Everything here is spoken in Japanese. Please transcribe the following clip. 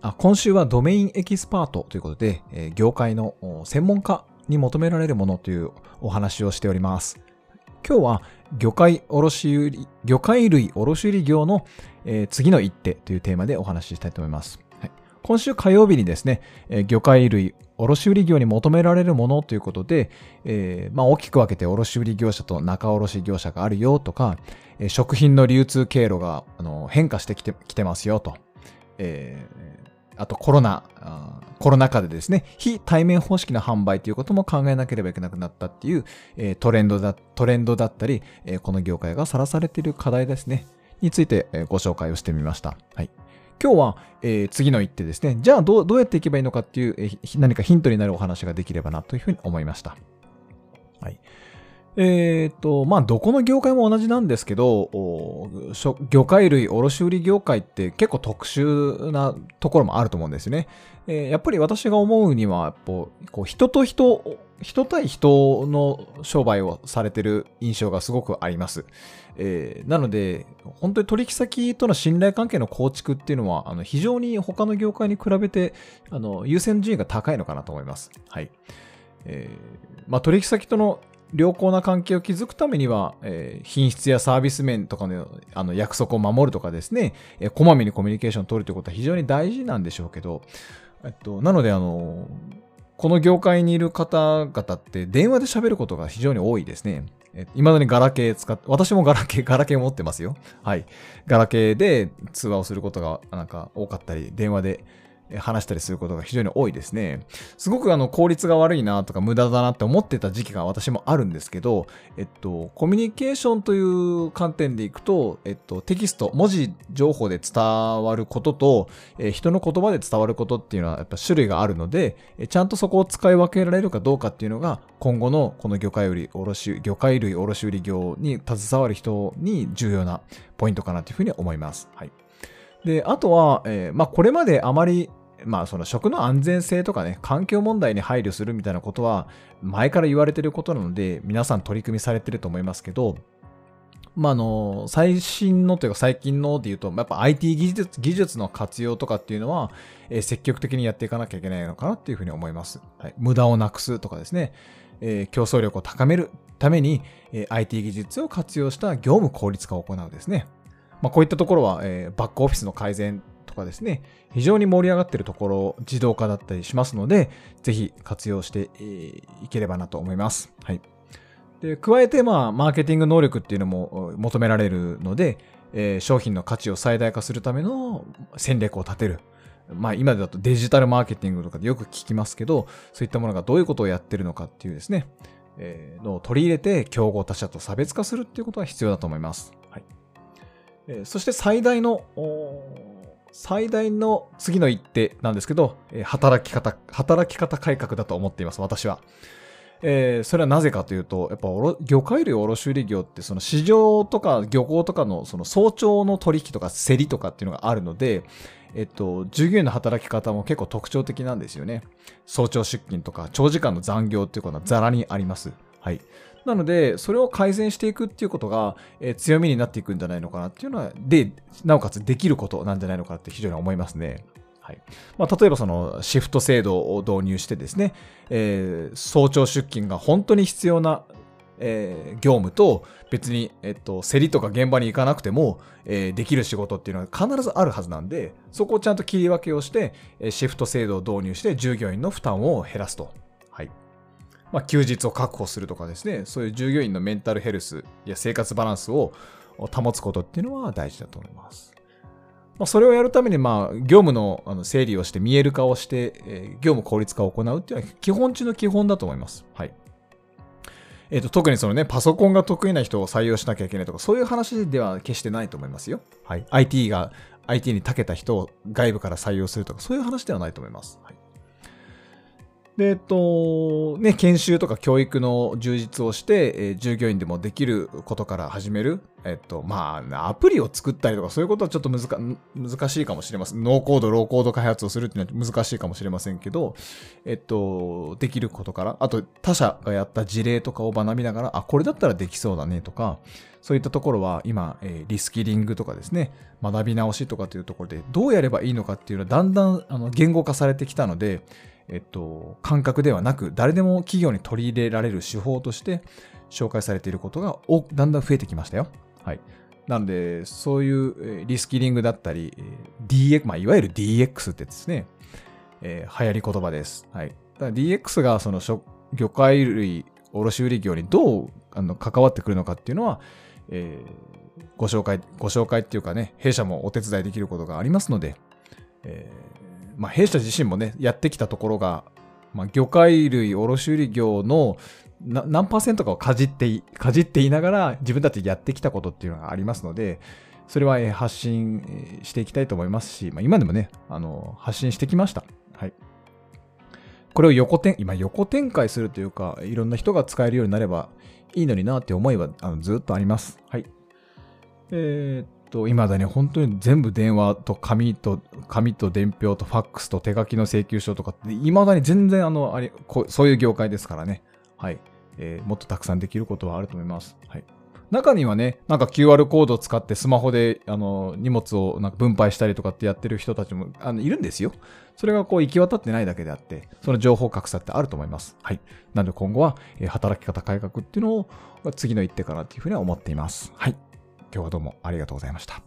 あ今週はドメインエキスパートということで、えー業界の専門家に求められるものというお話をしております。今日は魚介卸売魚介類卸売業の、えー次の一手というテーマでお話ししたいと思います。はい、今週火曜日にですね、えー魚介類卸売業に求められるものということで、えーまあ、大きく分けて卸売業者と仲卸業者があるよとか、え食品の流通経路があの変化してきてきてますよと。えあとコロナ、コロナ禍でですね、非対面方式の販売ということも考えなければいけなくなったっていう、えートレンドだ、トレンドだったり、えーこの業界がさらされている課題ですね、について、えーご紹介をしてみました。はい。今日は、えー次の一手ですね。じゃあどう、どうやっていけばいいのかっていう、えー何かヒントになるお話ができればなというふうに思いました。はい。えっ、と、まあ、どこの業界も同じなんですけど、魚介類卸売業界って結構特殊なところもあると思うんですね。えーやっぱり私が思うには、こうこう人と人、人対人の商売をされてる印象がすごくあります。えーなので、本当に取引先との信頼関係の構築っていうのは、あの非常に他の業界に比べてあの優先順位が高いのかなと思います。はい。えーまあ、取引先との良好な関係を築くためには、えー品質やサービス面とかのあの約束を守るとかですね、えーこまめにコミュニケーションを取るということは非常に大事なんでしょうけど、えっと、なので、あの、この業界にいる方々って電話で喋ることが非常に多いですね。え未だにガラケー使って、私もガラケー、ガラケー持ってますよ。はい。ガラケーで通話をすることがなんか多かったり、電話で話したりすることが非常に多いですね。すごくあの効率が悪いなとか無駄だなって思ってた時期が私もあるんですけど、えっと、コミュニケーションという観点でいくと、えっと、テキスト、文字情報で伝わることと、えー人の言葉で伝わることっていうのはやっぱ種類があるので、えちゃんとそこを使い分けられるかどうかっていうのが、今後のこの魚介類卸、魚介類卸売業に携わる人に重要なポイントかなというふうに思います。はい。で、あとは、えーまあ、これまであまり、まあ、その食の安全性とかね、環境問題に配慮するみたいなことは、前から言われてることなので、皆さん取り組みされてると思いますけど、まあ、あの、最新のというか最近ので言うと、やっぱ IT 技術技術の活用とかっていうのは、えー積極的にやっていかなきゃいけないのかなっていうふうに思います。はい、無駄をなくすとかですね、えー競争力を高めるために、えー IT 技術を活用した業務効率化を行うですね。まあ、こういったところは、えバックオフィスの改善とかですね、非常に盛り上がってるところ、自動化だったりしますので、ぜひ活用して、いければなと思います。はい。で、加えて、まあ、マーケティング能力っていうのも求められるので、えー商品の価値を最大化するための戦略を立てる。まあ、今だとデジタルマーケティングとかでよく聞きますけど、そういったものがどういうことをやってるのかっていうですね、えーのを取り入れて競合他社と差別化するっていうことが必要だと思います。はい。えーそして最大の、最大の次の一手なんですけど、働き方、働き方改革だと思っています、私は。えーそれはなぜかというと、やっぱおろ魚介類卸売業ってその市場とか漁港とかのその早朝の取引とか競りとかっていうのがあるので、えっと、従業員の働き方も結構特徴的なんですよね。早朝出勤とか長時間の残業っていうことはザラにあります。はい。なので、それを改善していくっていうことが、えー強みになっていくんじゃないのかなっていうのは、で、なおかつできることなんじゃないのかなって非常に思いますね。はい。まあ、例えばそのシフト制度を導入してですね、えー早朝出勤が本当に必要な、えー業務と別に、えっと、競りとか現場に行かなくても、えーできる仕事っていうのは必ずあるはずなんで、そこをちゃんと切り分けをして、えシフト制度を導入して従業員の負担を減らすと。まあ、休日を確保するとかですね、そういう従業員のメンタルヘルスや生活バランスを保つことっていうのは大事だと思います。まあ、それをやるために、まあ、業務の整理をして、見える化をして、え業務効率化を行うっていうのは基本中の基本だと思います。はい。えっ、と、特にそのね、パソコンが得意な人を採用しなきゃいけないとか、そういう話では決してないと思いますよ。はい。IT が IT に長けた人を外部から採用するとか、そういう話ではないと思います。はいで、えっと、ね、研修とか教育の充実をして、えー、従業員でもできることから始める。えっと、まあ、アプリを作ったりとか、そういうことはちょっと難しいかもしれません。ノーコード、ローコード開発をするっていうのは難しいかもしれませんけど、えっと、できることから、あと他社がやった事例とかを学びながら、あ、これだったらできそうだねとか、そういったところは今、えー、リスキリングとかですね、学び直しとかというところで、どうやればいいのかっていうのはだんだんあの言語化されてきたので、えっと、感覚ではなく、誰でも企業に取り入れられる手法として紹介されていることがだんだん増えてきましたよ。はい。なので、そういうリスキリングだったり、DX、まあ、いわゆる DX ってですね、えー、流行り言葉です。はい。DX がその魚介類卸売業にどうあの関わってくるのかっていうのは、えー、ご紹介、ご紹介っていうかね、弊社もお手伝いできることがありますので、えーまあ、弊社自身もね、やってきたところが、まあ、魚介類卸売業の何パーセントかをかじって、かじっていながら自分たちでやってきたことっていうのがありますので、それは発信していきたいと思いますし、まあ、今でもね、あの、発信してきました。はい。これを横展、今横展開するというか、いろんな人が使えるようになればいいのになって思いはあのずっとあります。はい。えー、と、今だに本当に全部電話と紙と、紙と伝票とファックスと手書きの請求書とかって、未だに全然あの、あれ、そういう業界ですからね。はい。えー、もっとたくさんできることはあると思います。はい。中にはね、なんか QR コードを使ってスマホであの荷物をなんか分配したりとかってやってる人たちもあのいるんですよ。それがこう行き渡ってないだけであって、その情報格差ってあると思います。はい。なので今後は、えー、働き方改革っていうのを次の一手かなっていうふうには思っています。はい。今日はどうもありがとうございました。